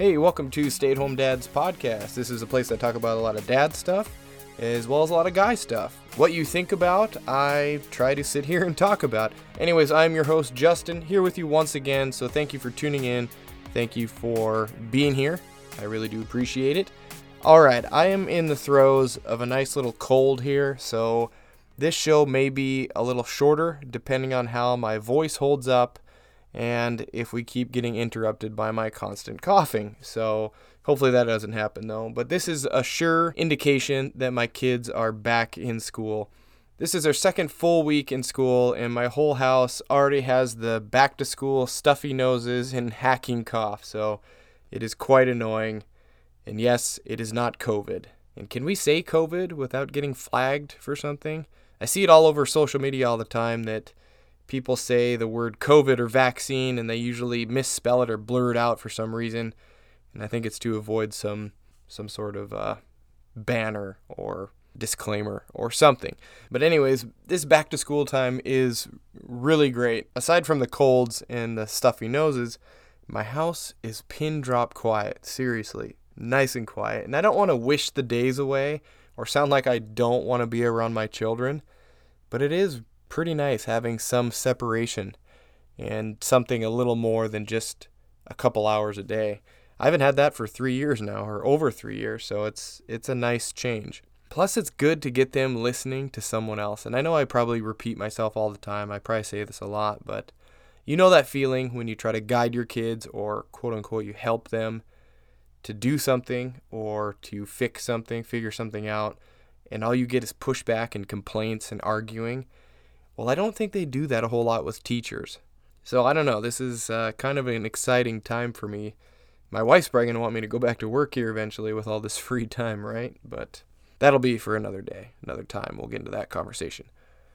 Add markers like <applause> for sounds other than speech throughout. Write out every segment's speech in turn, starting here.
Hey, welcome to Stay at Home Dads Podcast. This is a place I talk about a lot of dad stuff as well as a lot of guy stuff. What you think about, I try to sit <laughs> here and talk about. Anyways, I'm your host, Justin, here with you once again. So thank you for tuning in. Thank you for being here. I really do appreciate it. All right, I am in the throes of a nice little cold here, so this show may be a little shorter depending on how my voice holds up and if we keep getting interrupted by my constant coughing. So hopefully that doesn't happen though. But this is a sure indication that my kids are back in school. This is our second full week in school, and my whole house already has the back to school stuffy noses and hacking cough. So it is quite annoying. And yes, it is not COVID. And can we say COVID without getting flagged for something? I see it all over social media all the time that people say the word COVID or vaccine and they usually misspell it or blur it out for some reason. And I think it's to avoid some some sort of uh, banner or disclaimer or something. But anyways, this back to school time is really great. Aside from the colds and the stuffy noses, my house is pin drop quiet. Seriously, nice and quiet. And I don't want to wish the days away or sound like I don't want to be around my children, but it is pretty nice having some separation and something a little more than just a couple hours a day. I haven't had that for 3 years now or over 3 years, so it's it's a nice change. Plus it's good to get them listening to someone else. And I know I probably repeat myself all the time. I probably say this a lot, but you know that feeling when you try to guide your kids or quote unquote you help them to do something or to fix something, figure something out, and all you get is pushback and complaints and arguing well, I don't think they do that a whole lot with teachers. So I don't know. This is uh, kind of an exciting time for me. My wife's probably going to want me to go back to work here eventually with all this <laughs> free time, right? But that'll be for another day, another time. We'll get into that conversation.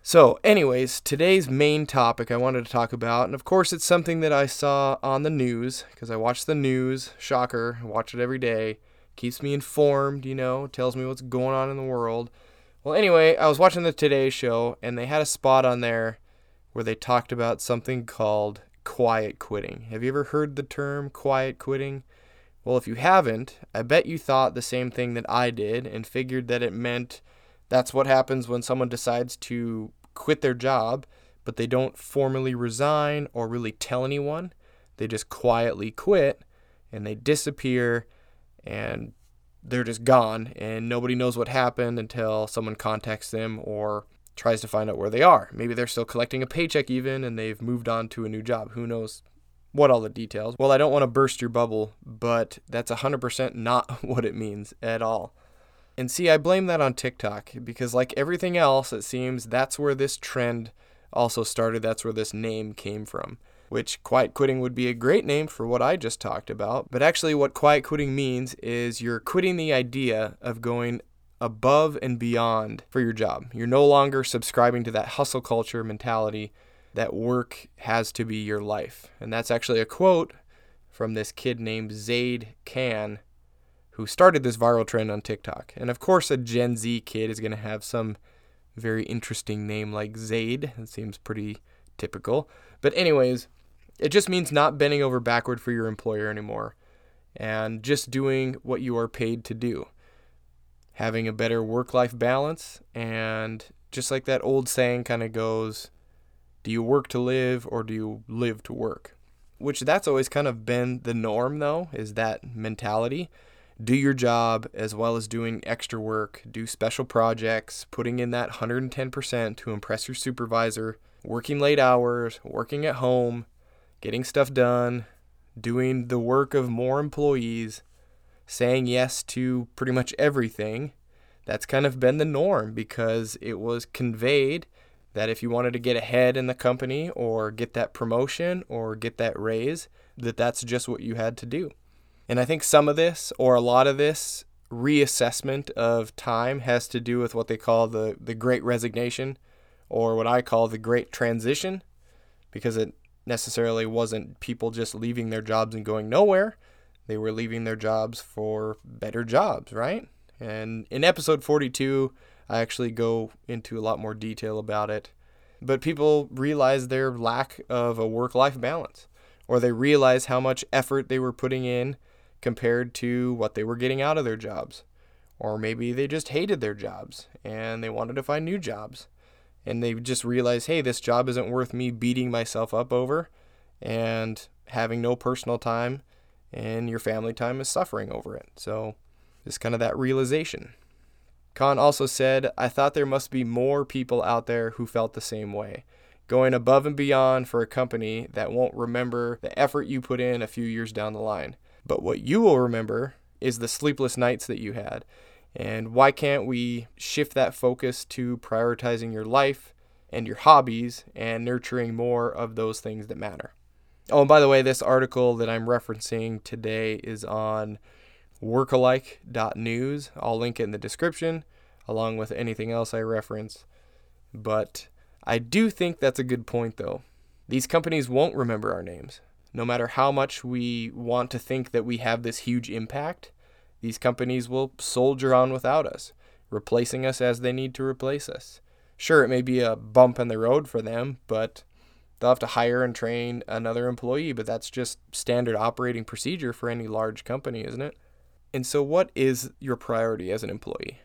So, anyways, today's main topic I wanted to talk about, and of course, it's something that I saw on the news because I watch the news. Shocker, I watch it every day. Keeps me informed, you know, tells me what's going on in the world. Well, anyway, I was watching the Today Show, and they had a spot on there where they talked about something called quiet quitting. Have you ever heard the term quiet quitting? Well, if you haven't, I bet you thought the same thing that I did and figured that it meant that's what happens when someone decides to quit their job, but they don't formally resign or really tell anyone. They just quietly quit and they disappear and they're just gone and nobody knows what happened until someone contacts them or tries to find out where they are. Maybe they're still collecting a paycheck even and they've moved on to a new job. Who knows what all the details. Well, I don't want to burst your bubble, but that's 100% not <laughs> what it means at all. And see, I blame that on TikTok because, like everything else, it seems that's where this trend also started. That's where this name came from which quiet quitting would be a great name for what I just talked about. But actually, what quiet quitting means is you're quitting the idea of going above and beyond for your job. You're no longer subscribing to that hustle culture mentality that work has to be your life. And that's actually a quote from this kid named Zaid Khan who started this viral trend on TikTok. And of course, a Gen Z kid is going to have some very interesting name like Zaid. It seems pretty typical. But, anyways, it just means not bending over backward for your employer anymore and just doing what you are paid to do. Having a better work life balance. And just like that old saying kind of goes, do you work to live or do you live to work? Which that's always kind of been the norm, though, is that mentality. Do your job as well as doing extra work, do special projects, putting in that 110% to impress your supervisor, working late hours, working at home, getting stuff done, doing the work of more employees, saying yes to pretty much everything. That's kind of been the norm because it was conveyed that if you wanted to get ahead in the company or get that promotion or get that raise, that that's just what you had to do. And I think some of this or a lot of this reassessment of time has to do with what they call the the great resignation or what I call the great transition because it necessarily wasn't people just leaving their jobs and going nowhere. They were leaving their jobs for better jobs, right? And in episode 42, I actually go into a lot more detail about it. But people realize their lack of a work life balance, or they realize how much effort they were putting in compared to what they were getting out of their jobs. Or maybe they just hated their jobs and they wanted to find new jobs. And they just realize, hey, this job isn't worth me beating myself up over and having no personal time and your family time is suffering over it. So it's kind of that realization. Khan also said, I thought there must be more people out there who felt the same way, going above and beyond for a company that won't remember the effort you put in a few years down the line. But what you will remember is the sleepless nights that you had. And why can't we shift that focus to prioritizing your life and your hobbies and nurturing more of those things that matter? Oh, and by the way, this article that I'm referencing today is on worklife.news. I'll link it in the description along with anything else I reference. But I do think that's a good point, though. These companies won't remember our names. No matter how much we want to think that we have this huge impact, these companies will soldier on without us, replacing us as they need to replace us. Sure, it may be a bump in the road for them, but they'll have to hire and train another employee, but that's just standard operating procedure for any large company, isn't it? And so, what is your priority as an employee?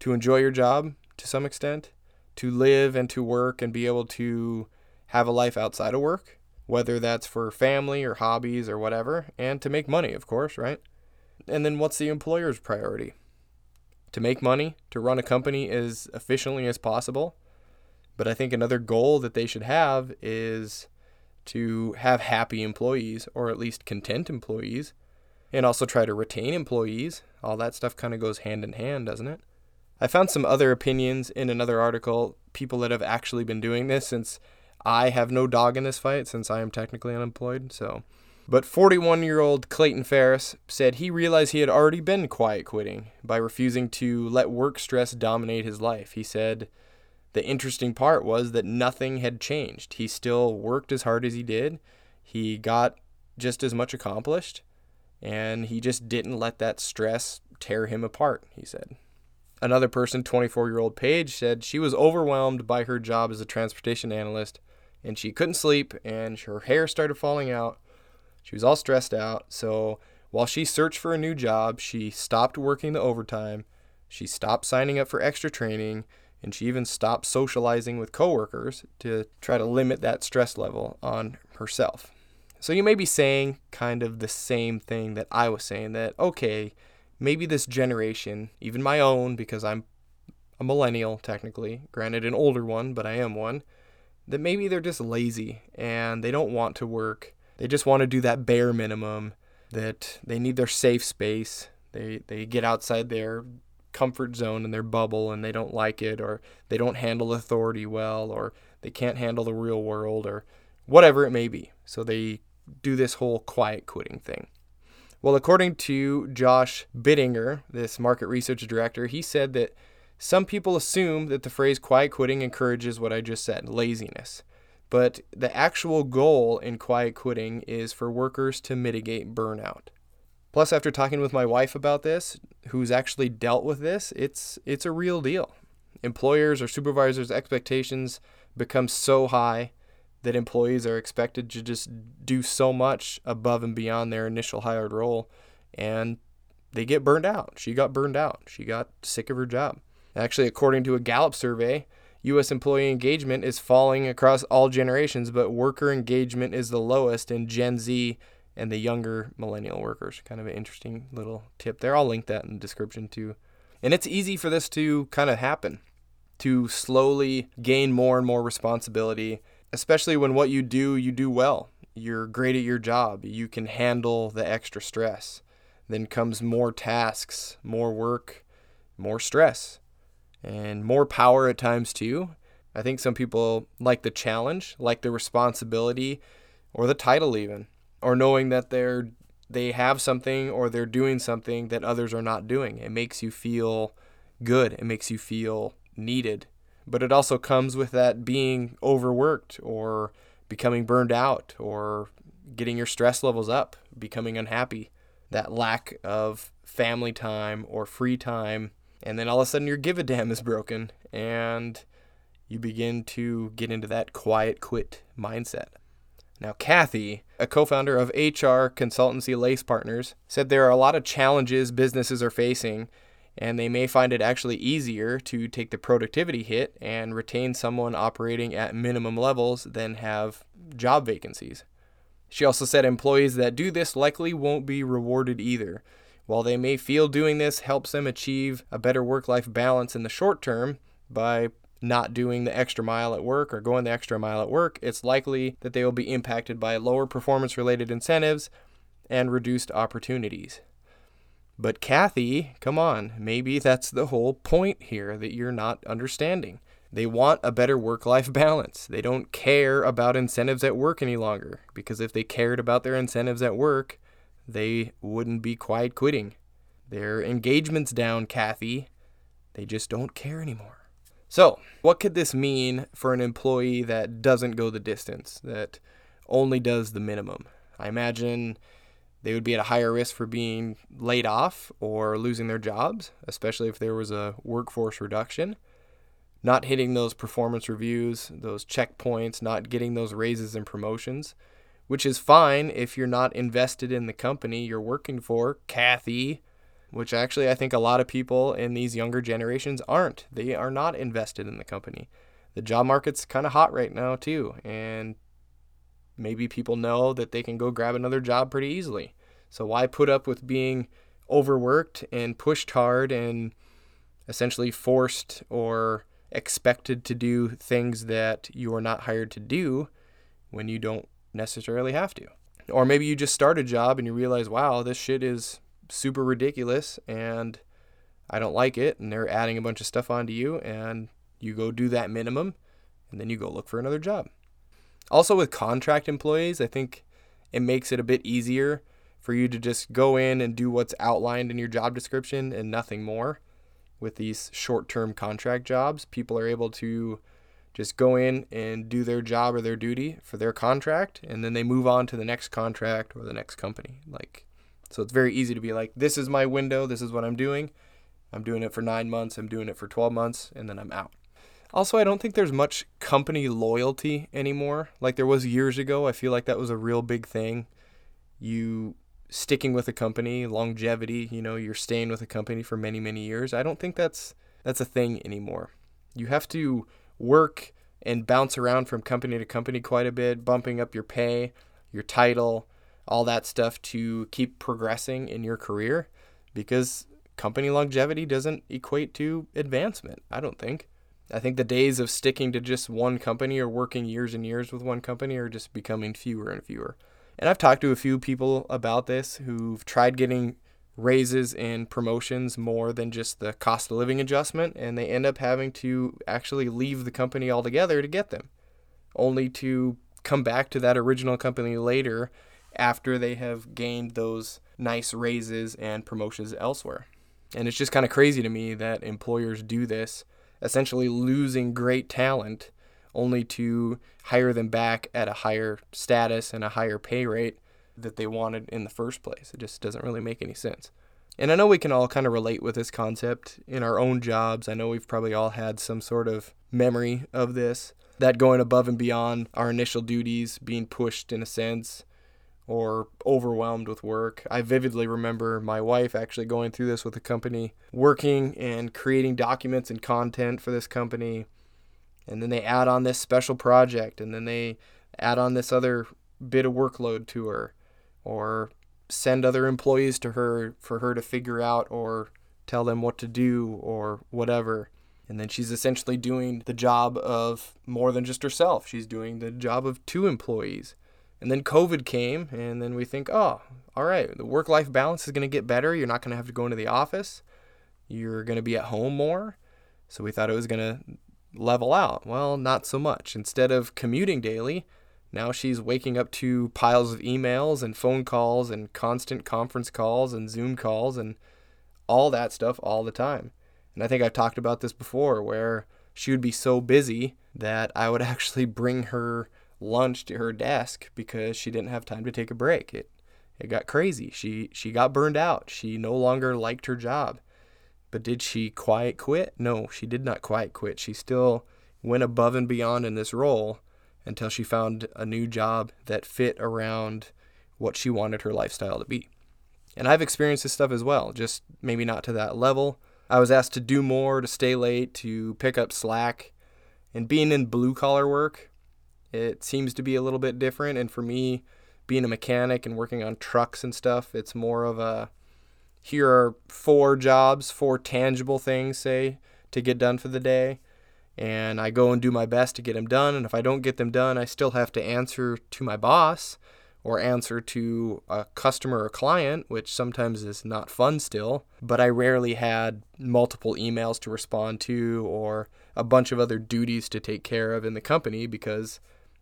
To enjoy your job to some extent, to live and to work and be able to have a life outside of work, whether that's for family or hobbies or whatever, and to make money, of course, right? And then, what's the employer's priority? To make money, to run a company as efficiently as possible. But I think another goal that they should have is to have happy employees or at least content employees and also try to retain employees. All that stuff kind of goes hand in hand, doesn't it? I found some other opinions in another article, people that have actually been doing this since I have no dog in this fight since I am technically unemployed. So, but 41-year-old Clayton Farris said he realized he had already been quiet quitting by refusing to let work stress dominate his life. He said the interesting part was that nothing had changed. He still worked as hard as he did. He got just as much accomplished and he just didn't let that stress tear him apart, he said. Another person, 24 year old Paige, said she was overwhelmed by her job as a transportation analyst and she couldn't sleep and her hair started falling out. She was all stressed out. So while she searched for a new job, she stopped working the overtime, she stopped signing up for extra training, and she even stopped socializing with coworkers to try to limit that stress level on herself. So you may be saying kind of the same thing that I was saying that, okay, maybe this generation, even my own, because I'm a millennial technically, granted an older one, but I am one, that maybe they're just lazy and they don't want to work. They just want to do that bare minimum, that they need their safe space. They, they get outside their comfort zone and their bubble and they don't like it, or they don't handle authority well, or they can't handle the real world, or whatever it may be. So they do this whole quiet quitting thing? Well, according to Josh Bittinger, this market research director, he said that some people assume that the phrase quiet quitting encourages what I just said laziness. But the actual goal in quiet quitting is for workers to mitigate burnout. Plus, after talking with my wife about this, who's actually dealt with this, it's, it's a real deal. Employers or supervisors' expectations become so high that employees are expected to just do so much above and beyond their initial hired role and they get burned out. She got burned out. She got sick of her job. Actually, according to a Gallup survey, U.S. employee engagement is falling across all generations, but worker engagement is the lowest in Gen Z and the younger millennial workers. Kind of an interesting little tip there. I'll link that in the description too. And it's easy for this to kind of happen, to slowly gain more and more responsibility especially when what you do, you do well. You're great at your job. You can handle the extra stress. Then comes more tasks, more work, more stress, and more power at times too. I think some people like the challenge, like the responsibility, or the title even, or knowing that they're they have something or they're doing something that others are not doing. It makes you feel good. It makes you feel needed but it also comes with that being overworked or becoming burned out or getting your stress levels up, becoming unhappy, that lack of family time or free time. And then all of a sudden your give a damn is broken and you begin to get into that quiet quit mindset. Now, Kathy, a co founder of HR consultancy Lace Partners, said there are a lot of challenges businesses are facing, and they may find it actually easier to take the productivity hit and retain someone operating at minimum levels than have job vacancies. She also said employees that do this likely won't be rewarded either. While they may feel doing this helps them achieve a better work life balance in the short term by not doing the extra mile at work or going the extra mile at work, it's likely that they will be impacted by lower performance related incentives and reduced opportunities. But Kathy, come on, maybe that's the whole point here that you're not understanding. They want a better work life <laughs> balance. They don't care about incentives at work any longer because if they cared about their incentives at work, they wouldn't be quiet quitting. Their engagement's down, Kathy. They just don't care anymore. So, what could this mean for an employee that doesn't go the distance, that only does the minimum? I imagine they would be at a higher risk for being laid off or losing their jobs, especially if there was a workforce reduction. Not hitting those performance reviews, those checkpoints, not getting those raises and promotions, which is fine if you're not invested in the company you're working for, Kathy, which actually I think a lot of people in these younger generations aren't. They are not invested in the company. The job market's kind of hot right now, too, and maybe people know that they can go grab another job pretty easily. So why put up with being overworked and pushed hard and essentially forced or expected to do things that you are not hired to do when you don't necessarily have to? Or maybe you just start a job and you realize, wow, this shit is super ridiculous and I don't like it, and they're adding a bunch of stuff onto you, and you go do that minimum, and then you go look for another job. Also, with contract employees, I think it makes it a bit easier for you to just go in and do what's outlined in your job description and nothing more. With these short term contract jobs, people are able to just go in and do their job or their duty for their contract, and then they move on to the next contract or the next company. Like, so it's very easy to be like, this is my window, this is what I'm doing. I'm doing it for nine months, I'm doing it for 12 months, and then I'm out. Also, I don't think there's much company loyalty anymore like there was years ago. I feel like that was a real big thing. You sticking with a company, longevity, you know, you're staying with a company for many, many years. I don't think that's that's a thing anymore. You have to work and bounce around from company to company quite a bit, bumping up your pay, your title, all that stuff to keep progressing in your career because company longevity doesn't equate to advancement, I don't think. I think the days of sticking to just one company or working years and years with one company are just becoming fewer and fewer. And I've talked to a few people about this who've tried getting raises and promotions more than just the cost of living adjustment, and they end up having to actually leave the company altogether to get them, only to come back to that original company later after they have gained those nice raises and promotions elsewhere. And it's just kind of crazy to me that employers do this, essentially losing great talent only to hire them back at a higher status and a higher pay rate that they wanted in the first place. It just doesn't really make any sense. And I know we can all kind of relate with this concept in our own jobs. I know we've probably all had some sort of memory of this, that going above and beyond our initial duties, being pushed in a sense, or overwhelmed with work. I vividly remember my wife actually going through this with a company, working and creating documents and content for this company. And then they add on this special project, and then they add on this other bit of workload to her, or send other employees to her for her to figure out or tell them what to do or whatever. And then she's essentially doing the job of more than just herself. She's doing the job of two employees. And then COVID came, and then we think, oh, all right, the work life balance is going to get better. You're not going to have to go into the office. You're going to be at home more. So we thought it was going to level out. Well, not so much. Instead of commuting daily, now she's waking up to piles of emails and phone calls and constant conference calls and Zoom calls and all that stuff all the time. And I think I've talked about this before where she would be so busy that I would <laughs> actually bring her lunch to her desk because she didn't have time to take a break. It it got crazy. She she got burned out. She no longer liked her job. But did she quiet quit? No, she did not quiet quit. She still went above and beyond in this role until she found a new job that fit around what she wanted her lifestyle to be. And I've experienced this stuff as well, just maybe not to that level. I was asked to do more, to stay late, to pick up slack. And being in blue collar work, it seems to be a little bit different. And for me, being a mechanic and working on trucks and stuff, it's more of a here are four jobs, four tangible things, say, to get done for the day. And I go and do my best to get them done. And if I don't get them done, I still have to answer to my boss or answer to a customer or client, which sometimes is not fun still. But I rarely had multiple emails to respond to or a bunch of other duties to take care of in the company because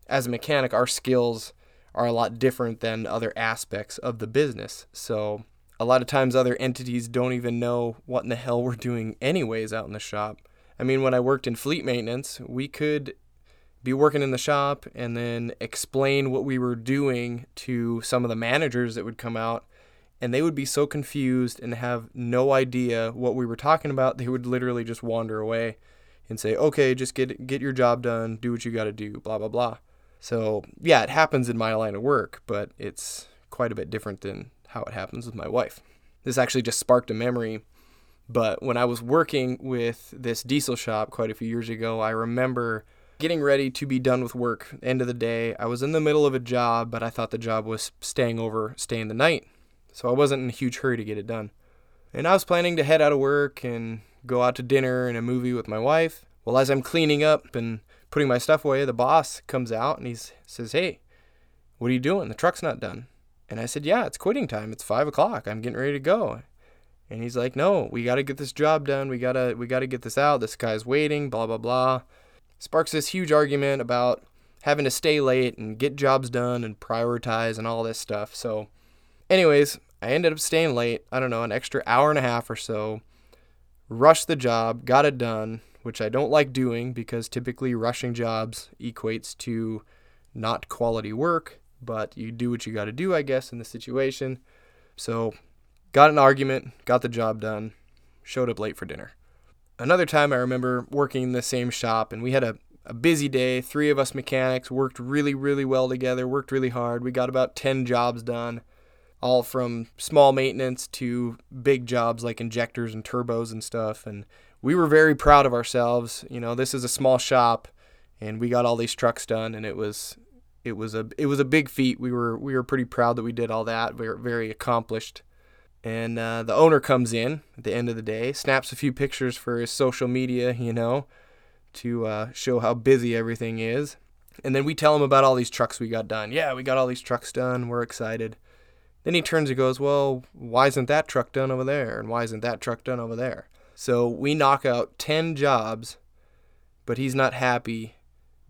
as a mechanic, our skills are a lot different than other aspects of the business. So a lot of times other entities don't even know what in the hell we're doing anyways out in the shop. I mean, when I worked in fleet maintenance, we could be working in the shop and then explain what we were doing to some of the managers that would come out and they would be so confused and have no idea what we were talking about they would literally just wander away and say okay just get get your job done do what you got to do blah blah blah. So yeah it happens in my line of work but it's quite a bit different than how it happens with my wife. This actually just sparked a memory but when i was working with this diesel shop quite a few years ago i remember getting ready to be done with work. End of the day, I was in the middle of a job, but I thought the job was staying over, staying the night. So I wasn't in a huge hurry to get it done. And I was planning to head out of work and go out to dinner and a movie with my wife. Well, as I'm cleaning up and putting my stuff away, the boss comes out and he says, Hey, what are you doing? The truck's not done. And I said, Yeah, it's quitting time. It's five o'clock. I'm getting ready to go. And he's like, No, we gotta get this job done. We gotta we gotta get this out. This guy's waiting, blah blah blah sparks this huge argument about having to stay late and get jobs done and prioritize and all this stuff. So, anyways, I ended up staying late, I don't know, an extra hour and a half or so, rushed the job, got it done, which I don't like doing because typically rushing jobs equates to not quality work, but you do what you got to do, I guess, in the situation. So, got an argument, got the job done, showed up late for dinner another time I remember working in the same shop and we had a, a busy day. Three of us mechanics worked really, really well together, worked really hard. We got about 10 jobs done, all from small maintenance to big jobs like injectors and turbos and stuff. And we were very proud of ourselves. You know, this is a small shop and we got all these trucks done and it was it was a it was a big feat. We were we were pretty proud that we did all that. We were very accomplished. And uh, the owner comes in at the end of the day, snaps a few pictures for his social media, you know, to uh, show how busy everything is. And then we tell him about all these trucks we got done. Yeah, we got all these trucks done. We're excited. Then he turns and goes, Well, why isn't that truck done over there? And why isn't that truck done over there? So we knock out 10 jobs, but he's not happy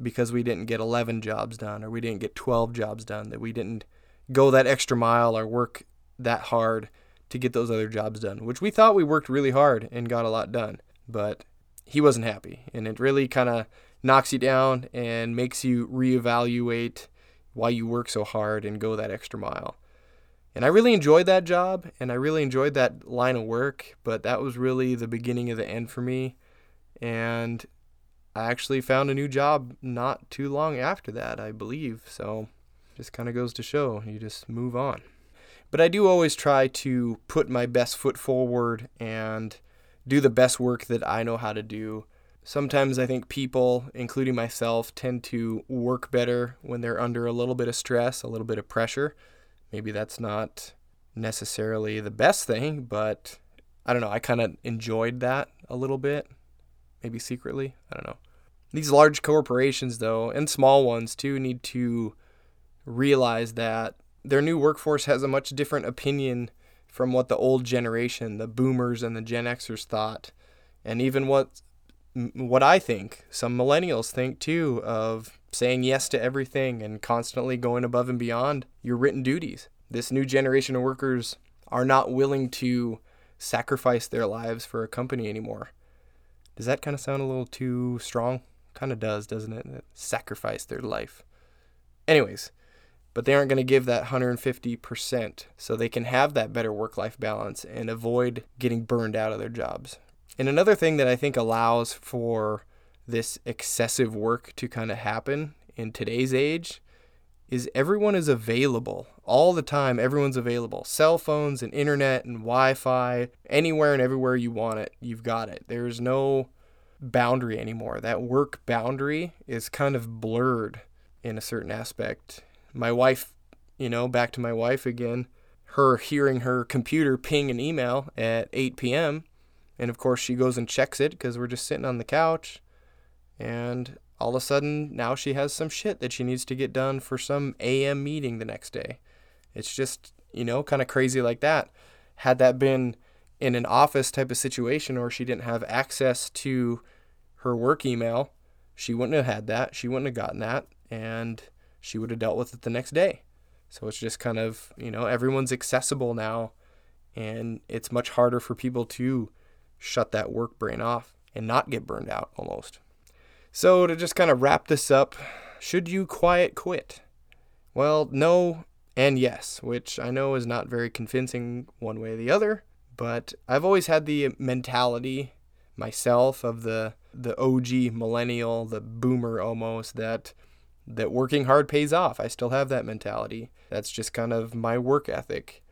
because we didn't get 11 jobs done or we didn't get 12 jobs done, that we didn't go that extra mile or work that hard to get those other jobs done, which we thought we worked really hard and got a lot done. But he wasn't happy. And it really kind of knocks you down and makes you reevaluate why you work so hard and go that extra mile. And I really enjoyed that job and I really enjoyed that line of work, but that was really the beginning of the end for me. And I actually found a new job not too long after that, I believe. So just kind of goes to show you just move on. But I do always try to put my best foot forward and do the best work that I know how to do. Sometimes I think people, including myself, tend to work better when they're under a little bit of stress, a little bit of pressure. Maybe that's not necessarily the best thing, but I don't know. I kind of enjoyed that a little bit, maybe secretly. I don't know. These large corporations, though, and small ones too, need to realize that their new workforce has a much different opinion from what the old generation, the boomers and the Gen Xers thought, and even what what I think, some millennials think too of saying yes to everything and constantly going above and beyond your written duties. This new generation of workers are not willing to sacrifice their lives for a company anymore. Does that kind of sound a little too strong? Kind of does, doesn't it? Sacrifice their life. Anyways, but they aren't going to give that 150% so they can have that better work life balance and avoid getting burned out of their jobs. And another thing that I think allows for this excessive work to kind of happen in today's age is everyone is available all the time. Everyone's available. Cell phones and internet and Wi Fi, anywhere and everywhere you want it, you've got it. There's no boundary anymore. That work boundary is kind of blurred in a certain aspect. My wife, you know, back to my wife again, her hearing her computer ping an email at 8 p.m. And of course, she goes and checks it because we're just sitting on the couch. And all of a sudden, now she has some shit that she needs to get done for some AM meeting the next day. It's just, you know, kind of crazy like that. Had that been in an office type of situation or she didn't have access to her work email, she wouldn't have had that. She wouldn't have gotten that. And she would have dealt with it the next day. So it's just kind of, you know, everyone's accessible now. And it's much harder for people to shut that work brain off and not get burned out almost. So, to just kind of wrap this up, should you quiet quit? Well, no and yes, which I know is not very convincing one way or the other, but I've always had the mentality myself of the the OG millennial, the boomer almost that that working hard pays off. I still have that mentality. That's just kind of my work ethic.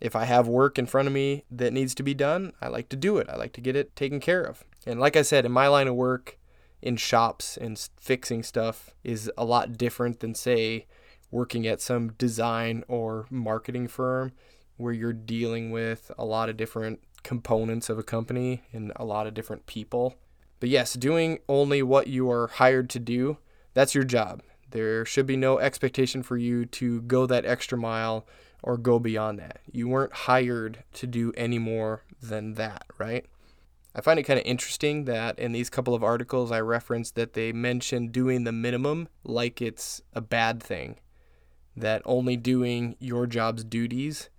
If I have work in front of me that needs to be done, I like to do it. I like to get it taken care of. And like I said, in my line of work, in shops and fixing stuff is a lot different than, say, working at some design or marketing firm where you're dealing with a lot of different components of a company and a lot of different people. But yes, doing only what you are hired to do, that's your job. There should be no expectation for you to go that extra mile or go beyond that. You weren't hired to do any more than that, right? I find it kind of interesting that in these couple of articles I referenced that they mention doing the minimum like it's a bad thing, that only doing your job's duties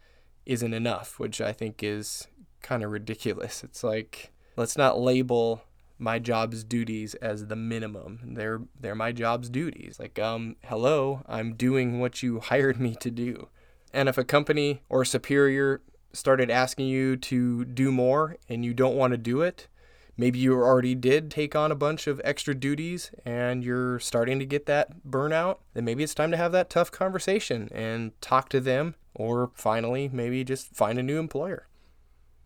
isn't enough, which I think is kind of ridiculous. It's like let's not label my job's duties as the minimum. They're they're my job's duties. Like um hello, I'm doing what you <laughs> hired me to do. And if a company or superior started asking you to do more and you don't want to do it, maybe you already did take on a bunch of extra duties and you're starting to get that burnout, then maybe it's time to have that tough conversation and talk to them or finally maybe just find a new employer.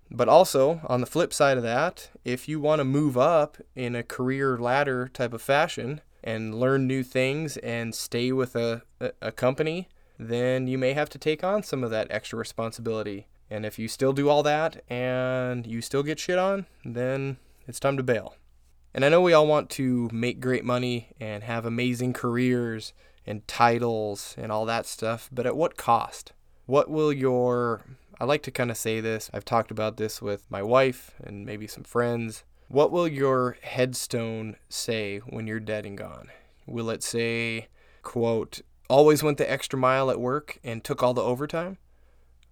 But also, on the flip side of that, if you want to move up in a career ladder type of fashion and learn new things and stay with a, a, company, then you may have to take on some of that extra responsibility and if you still do all that and you still get shit on, then it's time to bail. And I know we all want to make great money and have amazing careers and titles and all that stuff, but at what cost? What will your I like to kind of say this. I've talked about this with my wife and maybe some friends. What will your headstone say when you're dead and gone? Will it say, quote, always went the extra mile at work and took all the overtime?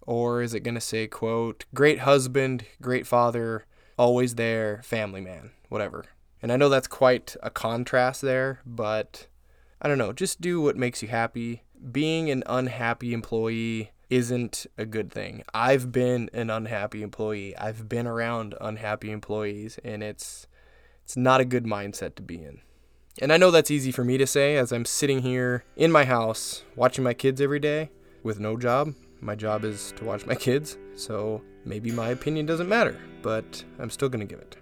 Or is it going to say, quote, great husband, great father, always there, family man, whatever? And I know that's quite a contrast there, but I don't know, just do what makes you happy. Being an unhappy employee isn't a good thing. I've been an unhappy employee. I've been around unhappy employees and it's it's not a good mindset to be in. And I know that's easy for me to say as I'm sitting here in my house watching my kids every day with no job my job is to watch my kids, so maybe my opinion doesn't matter, but I'm still going to give it.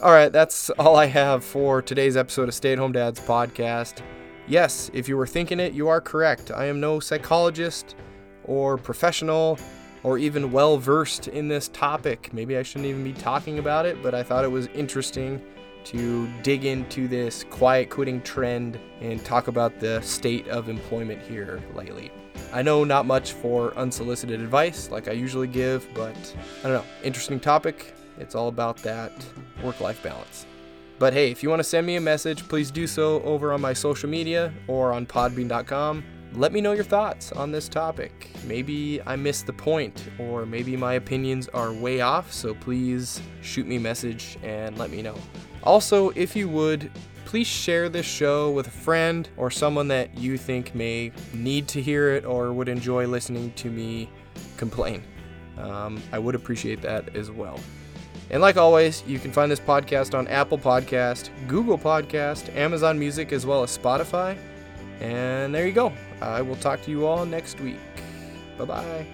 All right, that's all I have for today's episode of Stay at Home Dads podcast. Yes, if you were thinking it, you are correct. I am no psychologist or professional or even well versed in this topic. Maybe I shouldn't even be talking about it, but I thought it was interesting to dig into this quiet quitting trend and talk about the state of employment here lately. I know not much for unsolicited advice like I usually give, but I don't know. Interesting topic. It's all about that work life balance. But hey, if you want to send me a message, please do so over on my social media or on podbean.com. Let me know your thoughts on this topic. Maybe I missed the point, or maybe my opinions are way off, so please shoot me a message and let me know. Also, if you would, please share this show with a friend or someone that you think may need to hear it or would enjoy listening to me complain. Um, I would appreciate that as well. And like always, you can find this podcast on Apple Podcast, Google Podcast, Amazon Music, as well as Spotify. And there you go. I will talk to you all next week. Bye bye.